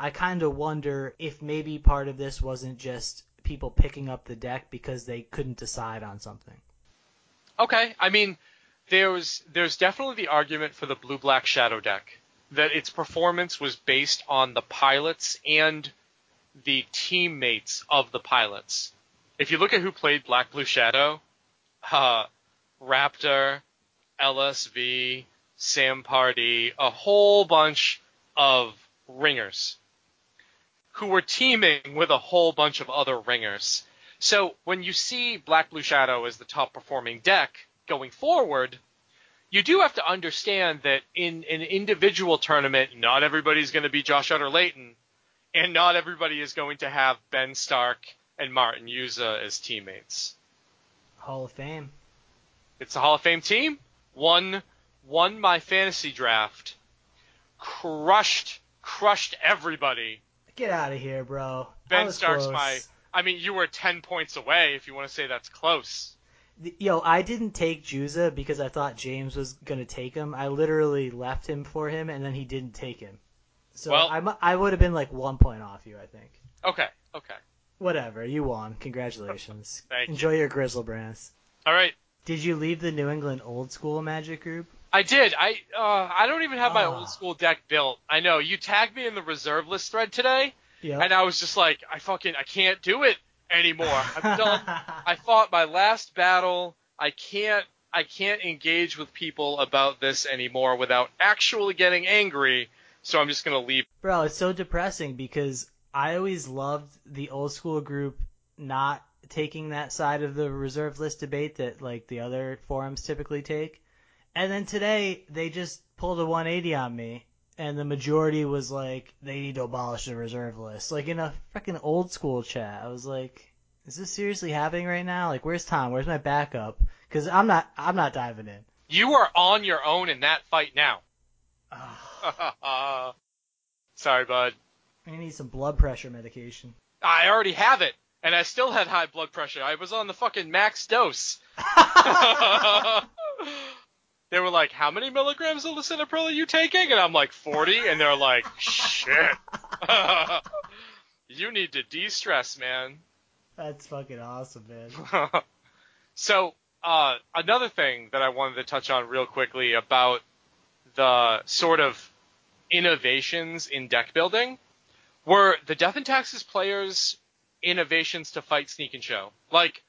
I kind of wonder if maybe part of this wasn't just people picking up the deck because they couldn't decide on something. Okay, I mean, there's there's definitely the argument for the blue black shadow deck that its performance was based on the pilots and the teammates of the pilots. If you look at who played Black Blue Shadow, uh, Raptor, LSV, Sam Pardee, a whole bunch of ringers who were teaming with a whole bunch of other ringers. So when you see Black Blue Shadow as the top performing deck going forward, you do have to understand that in an individual tournament, not everybody's going to be Josh Utter-Leyton, and not everybody is going to have Ben Stark and Martin Juza as teammates. Hall of Fame. It's a Hall of Fame team. Won won my fantasy draft. Crushed crushed everybody. Get out of here, bro. Ben Stark's close. my I mean, you were 10 points away if you want to say that's close. Yo, I didn't take Juza because I thought James was gonna take him. I literally left him for him, and then he didn't take him. So Well- I, I would have been like one point off you, I think. Okay, okay. Whatever, you won. Congratulations. Thank you. Enjoy your Griselbrands. All right. Did you leave the New England old school Magic group? I did. I uh, I don't even have my Ah. old school deck built. I know. You tagged me in the reserve list thread today, Yeah. and I was just like, I fucking I can't do it anymore. I'm *laughs* done. I fought my last battle. I can't I can't engage with people about this anymore without actually getting angry. So I'm just gonna leave. Bro, it's so depressing because I always loved the old school group not taking that side of the reserve list debate that like the other forums typically take. And then today they just pulled a 180 on me and the majority was like they need to abolish the reserve list. Like in a freaking old school chat. I was like is this seriously happening right now? Like where's Tom? Where's my backup? Cuz I'm not I'm not diving in. You are on your own in that fight now. Ah. *laughs* Sorry, bud. I need some blood pressure medication. I already have it, and I still had high blood pressure. I was on the fucking max dose. *laughs* *laughs* they were like, "How many milligrams of lisinopril are you taking?" And I'm like, "40." And they're like, "Shit, *laughs* you need to de-stress, man." That's fucking awesome, man. *laughs* So uh, another thing that I wanted to touch on real quickly about the sort of innovations in deck building were the Death and Taxes players' innovations to fight Sneak and Show. Like,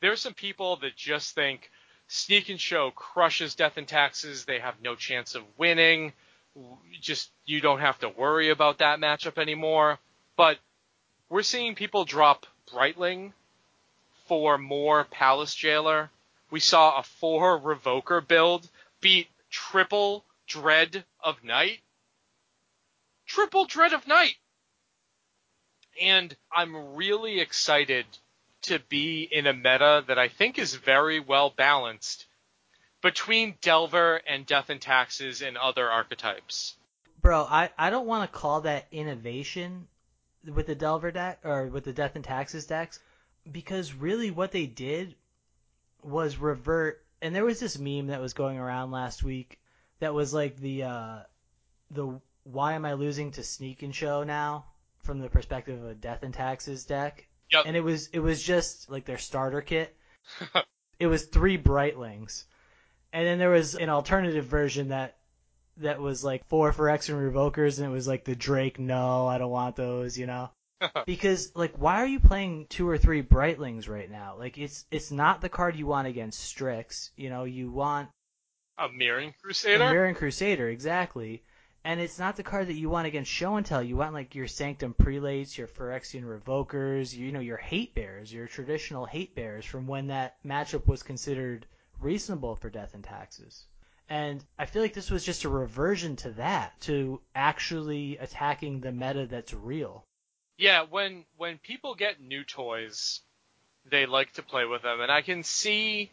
there's some people that just think Sneak and Show crushes Death and Taxes. They have no chance of winning. Just you don't have to worry about that matchup anymore. But we're seeing people drop Brightling for more Palace Jailer. We saw a four Revoker build beat triple Dread of Night. Triple Dread of Night. And I'm really excited to be in a meta that I think is very well balanced between Delver and Death and Taxes and other archetypes. Bro, I, I don't want to call that innovation with the Delver deck or with the Death and Taxes decks because really what they did was revert and there was this meme that was going around last week that was like the uh the why am I losing to Sneak and Show now from the perspective of a Death and Taxes deck. Yep. And it was it was just like their starter kit. *laughs* it was three Brightlings. And then there was an alternative version that that was like four for X and Revokers and it was like the Drake no, I don't want those, you know. *laughs* because like why are you playing two or three Brightlings right now? Like it's it's not the card you want against Strix, you know, you want a Mirran Crusader? A Mirran Crusader, exactly. And it's not the card that you want against Show and Tell. You want like your Sanctum Prelates, your Phyrexian Revokers, you know, your Hate Bears, your traditional Hate Bears from when that matchup was considered reasonable for Death and Taxes. And I feel like this was just a reversion to that, to actually attacking the meta that's real. Yeah, when when people get new toys, they like to play with them, and I can see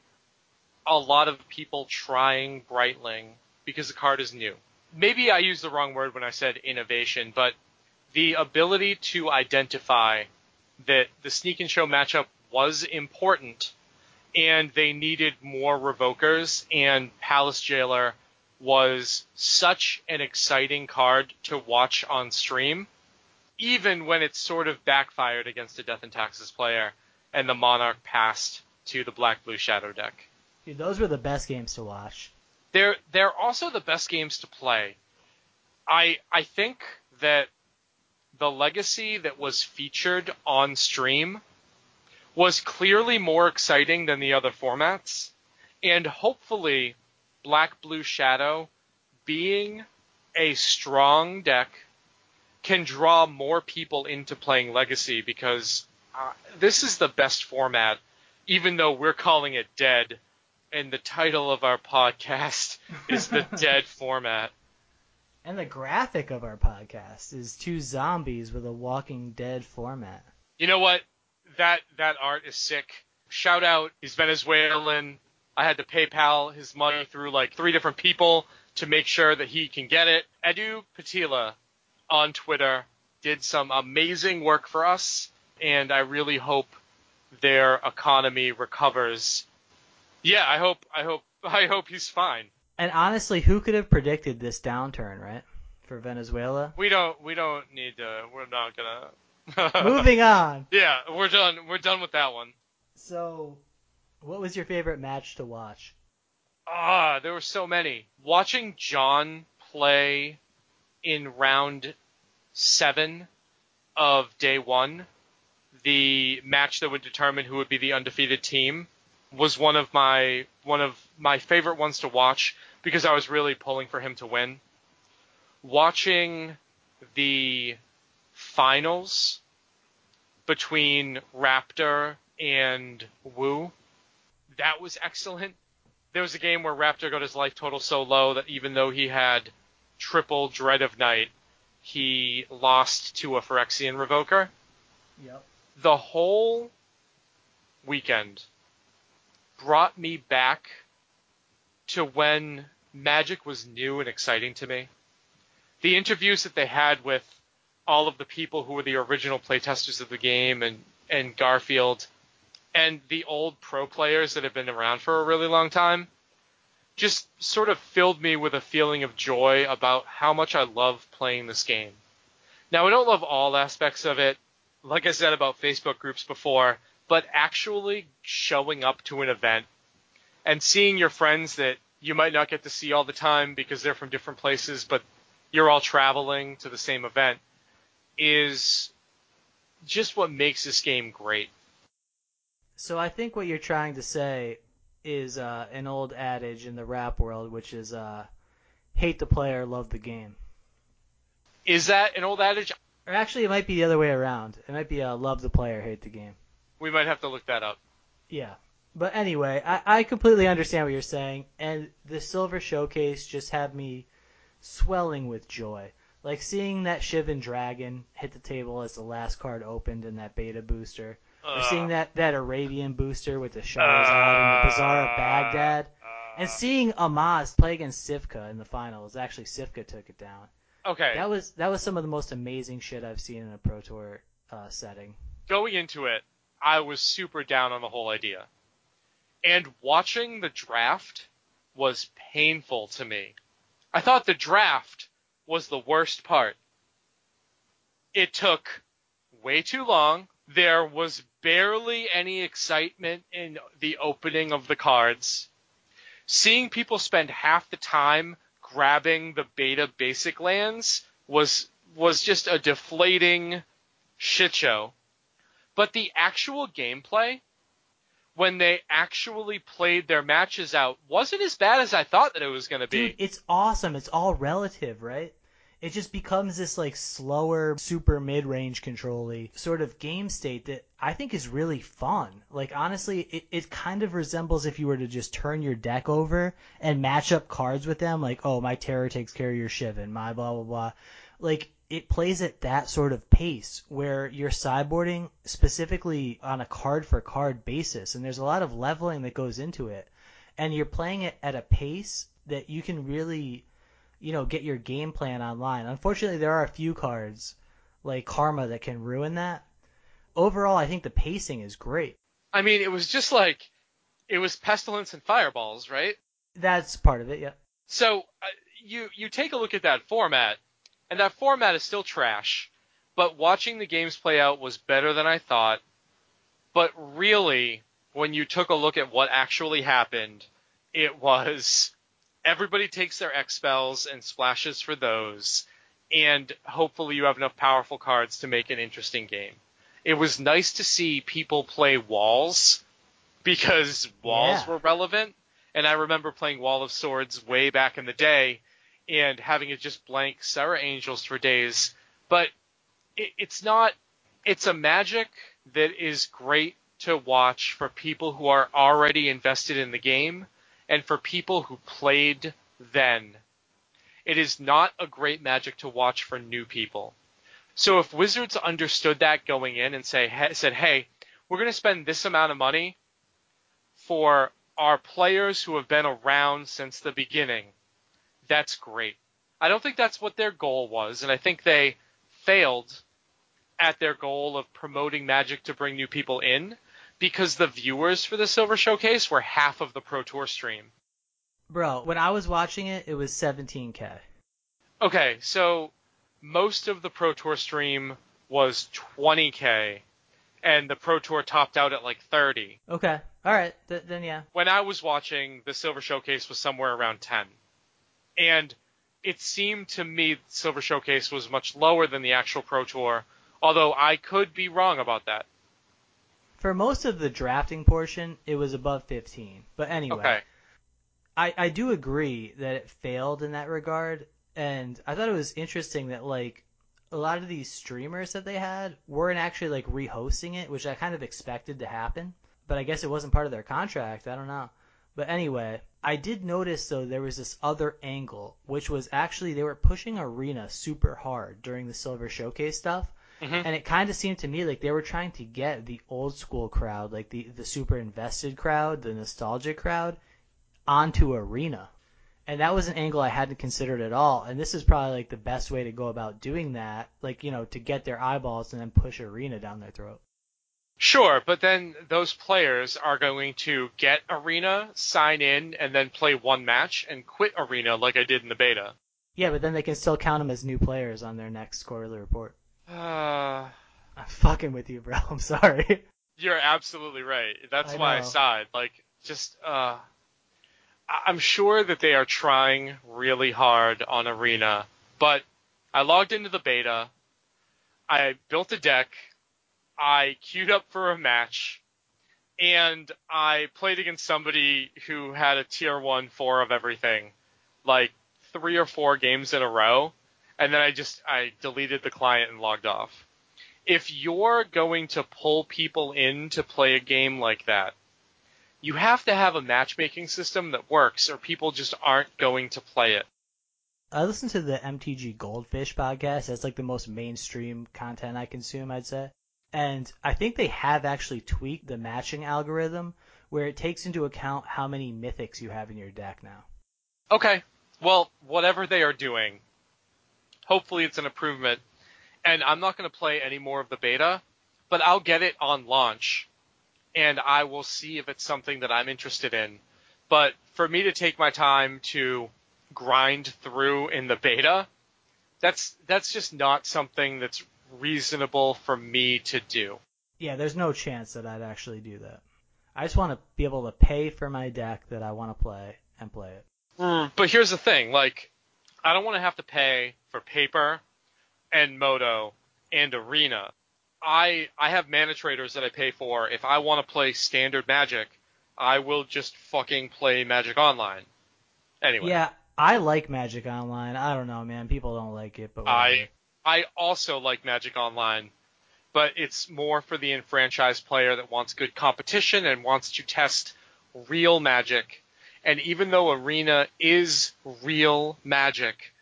a lot of people trying Brightling because the card is new. Maybe I used the wrong word when I said innovation, but the ability to identify that the sneak and show matchup was important and they needed more revokers and Palace Jailer was such an exciting card to watch on stream, even when it sort of backfired against a Death and Taxes player and the Monarch passed to the Black Blue Shadow deck. Dude, those were the best games to watch. They're they're also the best games to play. I I think that the legacy that was featured on stream was clearly more exciting than the other formats, and hopefully Black Blue Shadow being a strong deck can draw more people into playing Legacy because uh, this is the best format, even though we're calling it dead and the title of our podcast *laughs* is the dead format. And the graphic of our podcast is two zombies with a Walking Dead format. You know what? That that art is sick. Shout out, he's Venezuelan. I had to PayPal his money through like three different people to make sure that he can get it. Edu Patila on Twitter did some amazing work for us, and I really hope their economy recovers yeah, I hope I hope *laughs* I hope he's fine. And honestly, who could have predicted this downturn, right? For Venezuela? We don't we don't need to we're not gonna *laughs* Moving on. Yeah, we're done we're done with that one. So what was your favorite match to watch? Ah, there were so many. Watching John play in round seven of day one, the match that would determine who would be the undefeated team was one of my one of my favorite ones to watch because I was really pulling for him to win. Watching the finals between Raptor and Wu, that was excellent. There was a game where Raptor got his life total so low that even though he had triple Dread of Night, he lost to a Phyrexian Revoker. Yep. The whole weekend brought me back to when Magic was new and exciting to me. The interviews that they had with all of the people who were the original playtesters of the game and, and Garfield and the old pro players that have been around for a really long time just sort of filled me with a feeling of joy about how much I love playing this game. Now, I don't love all aspects of it. Like I said about Facebook groups before, but actually showing up to an event and seeing your friends that you might not get to see all the time because they're from different places, but you're all traveling to the same event is just what makes this game great. So I think what you're trying to say is uh, an old adage in the rap world, which is uh, hate the player, love the game. Is that an old adage? Or actually, it might be the other way around. It might be uh, love the player, hate the game. We might have to look that up. Yeah. But anyway, I, I completely understand what you're saying, and the Silver Showcase just had me swelling with joy. Like seeing that Shivan Dragon hit the table as the last card opened in that beta booster, or Uh, seeing that, that Arabian booster with the Shahrazad and the Bazaar of Baghdad, and seeing Amaz play against Sivka in the finals. Actually, Sivka took it down. Okay. That was that was some of the most amazing shit I've seen in a Pro Tour uh, setting. going into it, I was super down on the whole idea. And watching the draft was painful to me. I thought the draft was the worst part. It took way too long. There was barely any excitement in the opening of the cards. Seeing people spend half the time grabbing the beta basic lands was was just a deflating shit show. But the actual gameplay, when they actually played their matches out, wasn't as bad as I thought that it was going to be. Dude, it's awesome. It's all relative, right? It just becomes this like slower, super mid-range control sort of game state that I think is really fun. Like honestly, it, it kind of resembles if you were to just turn your deck over and match up cards with them. Like, oh, my terror takes care of your Shivan, my blah blah blah. Like it plays at that sort of pace where you're sideboarding specifically on a card for card basis, and there's a lot of leveling that goes into it, and you're playing it at a pace that you can really you know, get your game plan online. Unfortunately, there are a few cards like Karma that can ruin that. Overall, I think the pacing is great. I mean, it was just like it was pestilence and fireballs, right? That's part of it, yeah. So uh, you you take a look at that format, and that format is still trash. But watching the games play out was better than I thought. But really, when you took a look at what actually happened, it was everybody takes their X spells and splashes for those, and hopefully you have enough powerful cards to make an interesting game. It was nice to see people play walls because walls Yeah. were relevant, and I remember playing Wall of Swords way back in the day and having it just blank Serra Angels for days. But it, it's not. It's a magic that is great to watch for people who are already invested in the game and for people who played then. It is not a great magic to watch for new people. So if Wizards understood that going in and say he, said, "Hey, we're going to spend this amount of money for our players who have been around since the beginning," that's great. I don't think that's what their goal was, and I think they failed at their goal of promoting Magic to bring new people in because the viewers for the Silver Showcase were half of the Pro Tour stream. Bro, when I was watching it, it was 17k. Okay, so most of the Pro Tour stream was 20k, and the Pro Tour topped out at like 30. Okay, all right, th- then yeah. When I was watching, the Silver Showcase was somewhere around 10. And it seemed to me Silver Showcase was much lower than the actual Pro Tour, although I could be wrong about that. For most of the drafting portion, it was above 15. But anyway, Okay. I, I do agree that it failed in that regard, and I thought it was interesting that like a lot of these streamers that they had weren't actually like rehosting it, which I kind of expected to happen, but I guess it wasn't part of their contract. I don't know. But anyway, I did notice though there was this other angle, which was actually they were pushing Arena super hard during the Silver Showcase stuff. Mhm. And it kind of seemed to me like they were trying to get the old school crowd, like the, the super invested crowd, the nostalgic crowd, onto Arena. And that was an angle I hadn't considered at all. And this is probably like the best way to go about doing that, like, you know, to get their eyeballs and then push Arena down their throat. Sure, but then those players are going to get Arena, sign in, and then play one match and quit Arena like I did in the beta. Yeah, but then they can still count them as new players on their next quarterly report. Uh, *sighs* I'm fucking with you, bro. *laughs* I'm sorry. You're absolutely right. That's I why I sighed. Like, just, uh, I'm sure that they are trying really hard on Arena, but I logged into the beta, I built a deck, I queued up for a match, and I played against somebody who had a tier one four of everything, like three or four games in a row, and then I just I deleted the client and logged off. If you're going to pull people in to play a game like that, you have to have a matchmaking system that works, or people just aren't going to play it. I listen to the MTG Goldfish podcast. That's like the most mainstream content I consume, I'd say. And I think they have actually tweaked the matching algorithm where it takes into account how many mythics you have in your deck now. Okay, well, whatever they are doing, hopefully it's an improvement. And I'm not going to play any more of the beta, but I'll get it on launch, and I will see if it's something that I'm interested in. But for me to take my time to grind through in the beta, that's that's just not something that's reasonable for me to do. Yeah, there's no chance that I'd actually do that. I just want to be able to pay for my deck that I want to play and play it. Hmm. But here's the thing, like, I don't want to have to pay for paper and moto and arena. I I have ManaTraders that I pay for. If I want to play standard Magic, I will just fucking play Magic Online. Anyway, Yeah, I like Magic Online. I don't know, man. People don't like it, but whatever. I I also like Magic Online, but it's more for the enfranchised player that wants good competition and wants to test real Magic. And even though Arena is real Magic,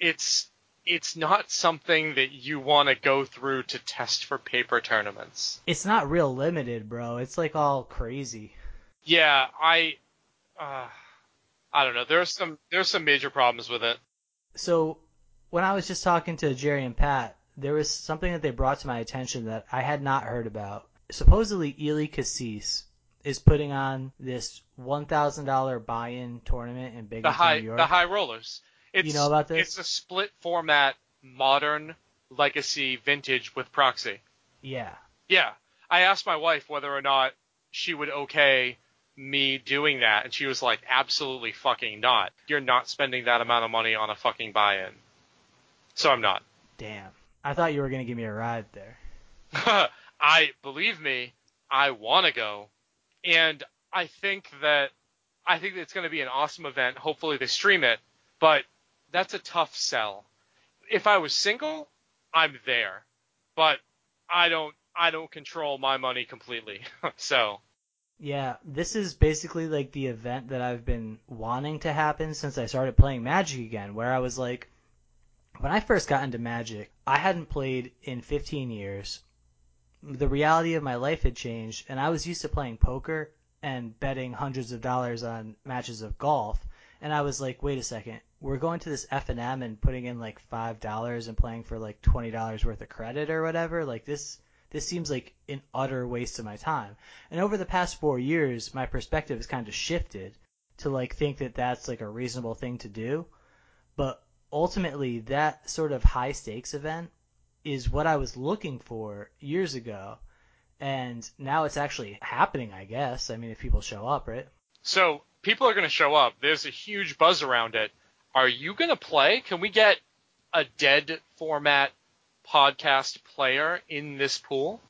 it's it's not something that you want to go through to test for paper tournaments. It's not real limited, bro. It's like all crazy. Yeah, I uh, I don't know. There's some there's some major problems with it. So when I was just talking to Jerry and Pat, there was something that they brought to my attention that I had not heard about. Supposedly, Eli Kassis is putting on this one thousand dollar buy-in tournament in The high New York. the high rollers. It's, You know about this? It's a split format, modern, legacy, vintage with proxy. Yeah, Yeah, I asked my wife whether or not she would okay me doing that, and she was like, "Absolutely fucking not. You're not spending that amount of money on a fucking buy-in." So I'm not. damn. I thought you were gonna give me a ride there. *laughs* I believe me, I want to go, and I think that I think that it's going to be an awesome event. Hopefully they stream it, but that's a tough sell. If I was single, I'm there, but I don't I don't control my money completely. *laughs* so Yeah, this is basically like the event that I've been wanting to happen since I started playing Magic again, where I was like, when I first got into Magic, I hadn't played in 15 years. The reality of my life had changed, and I was used to playing poker and betting hundreds of dollars on matches of golf. And I was like, wait a second, we're going to this FNM and putting in like five dollars and playing for like twenty dollars worth of credit or whatever. Like this, this seems like an utter waste of my time. And over the past four years, my perspective has kind of shifted to like think that that's like a reasonable thing to do. But ultimately, that sort of high stakes event is what I was looking for years ago. And now it's actually happening, I guess. I mean, if people show up, right? so people are going to show up. There's a huge buzz around it. Are you going to play? Can we get a dead format podcast player in this pool?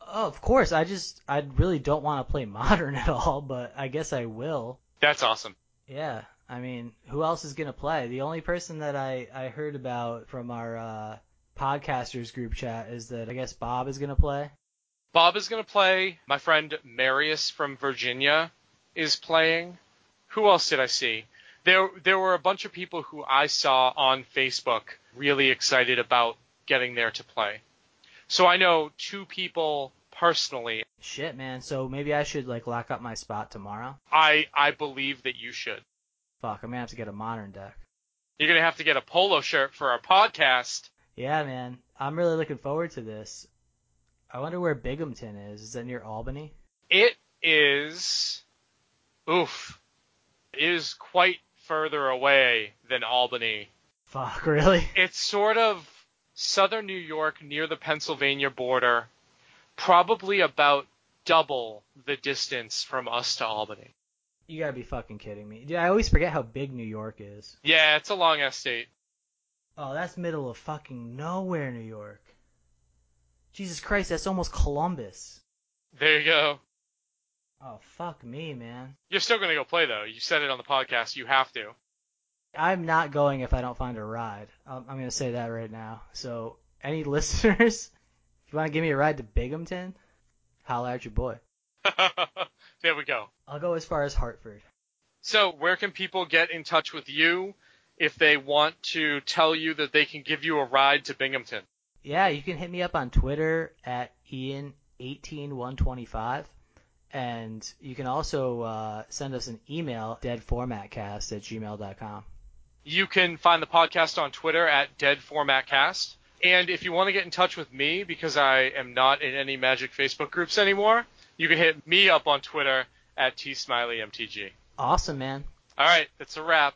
Oh, of course. I just, I really don't want to play *laughs* modern at all, but I guess I will. That's awesome. Yeah, I mean, who else is gonna play? The only person that I I heard about from our uh, podcasters group chat is that I guess Bob is gonna play. Bob is going to play. My friend Marius from Virginia is playing. Who else did I see? There, there were a bunch of people who I saw on Facebook really excited about getting there to play. So I know two people personally. Shit, man. So maybe I should like lock up my spot tomorrow. I, I believe that you should. Fuck, I'm gonna have to get a modern deck. You're going to have to get a polo shirt for our podcast. Yeah, man. I'm really looking forward to this. I wonder where Binghamton is. Is that near Albany? It is, oof, it is quite further away than Albany. Fuck, *laughs* really? It's sort of southern New York near the Pennsylvania border, probably about double the distance from us to Albany. You gotta be fucking kidding me. Dude, I always forget how big New York is. Yeah, it's a long ass state. Oh, that's middle of fucking nowhere, New York. Jesus Christ, that's almost Columbus. There you go. Oh, fuck me, man. You're still gonna go play though. You said it on the podcast. You have to. I'm not going if I don't find a ride. I'm, I'm gonna say that right now. So, any *laughs* listeners, if you want to give me a ride to Binghamton, holla at your boy. *laughs* there we go. I'll go as far as Hartford. So, where can people get in touch with you if they want to tell you that they can give you a ride to Binghamton? Yeah, you can hit me up on Twitter at Ian18125. And you can also uh, send us an email, deadformatcast at gmail.com. You can find the podcast on Twitter at deadformatcast. And if you want to get in touch with me, because I am not in any Magic Facebook groups anymore, you can hit me up on Twitter at tsmileymtg. Awesome, man. All right, that's a wrap.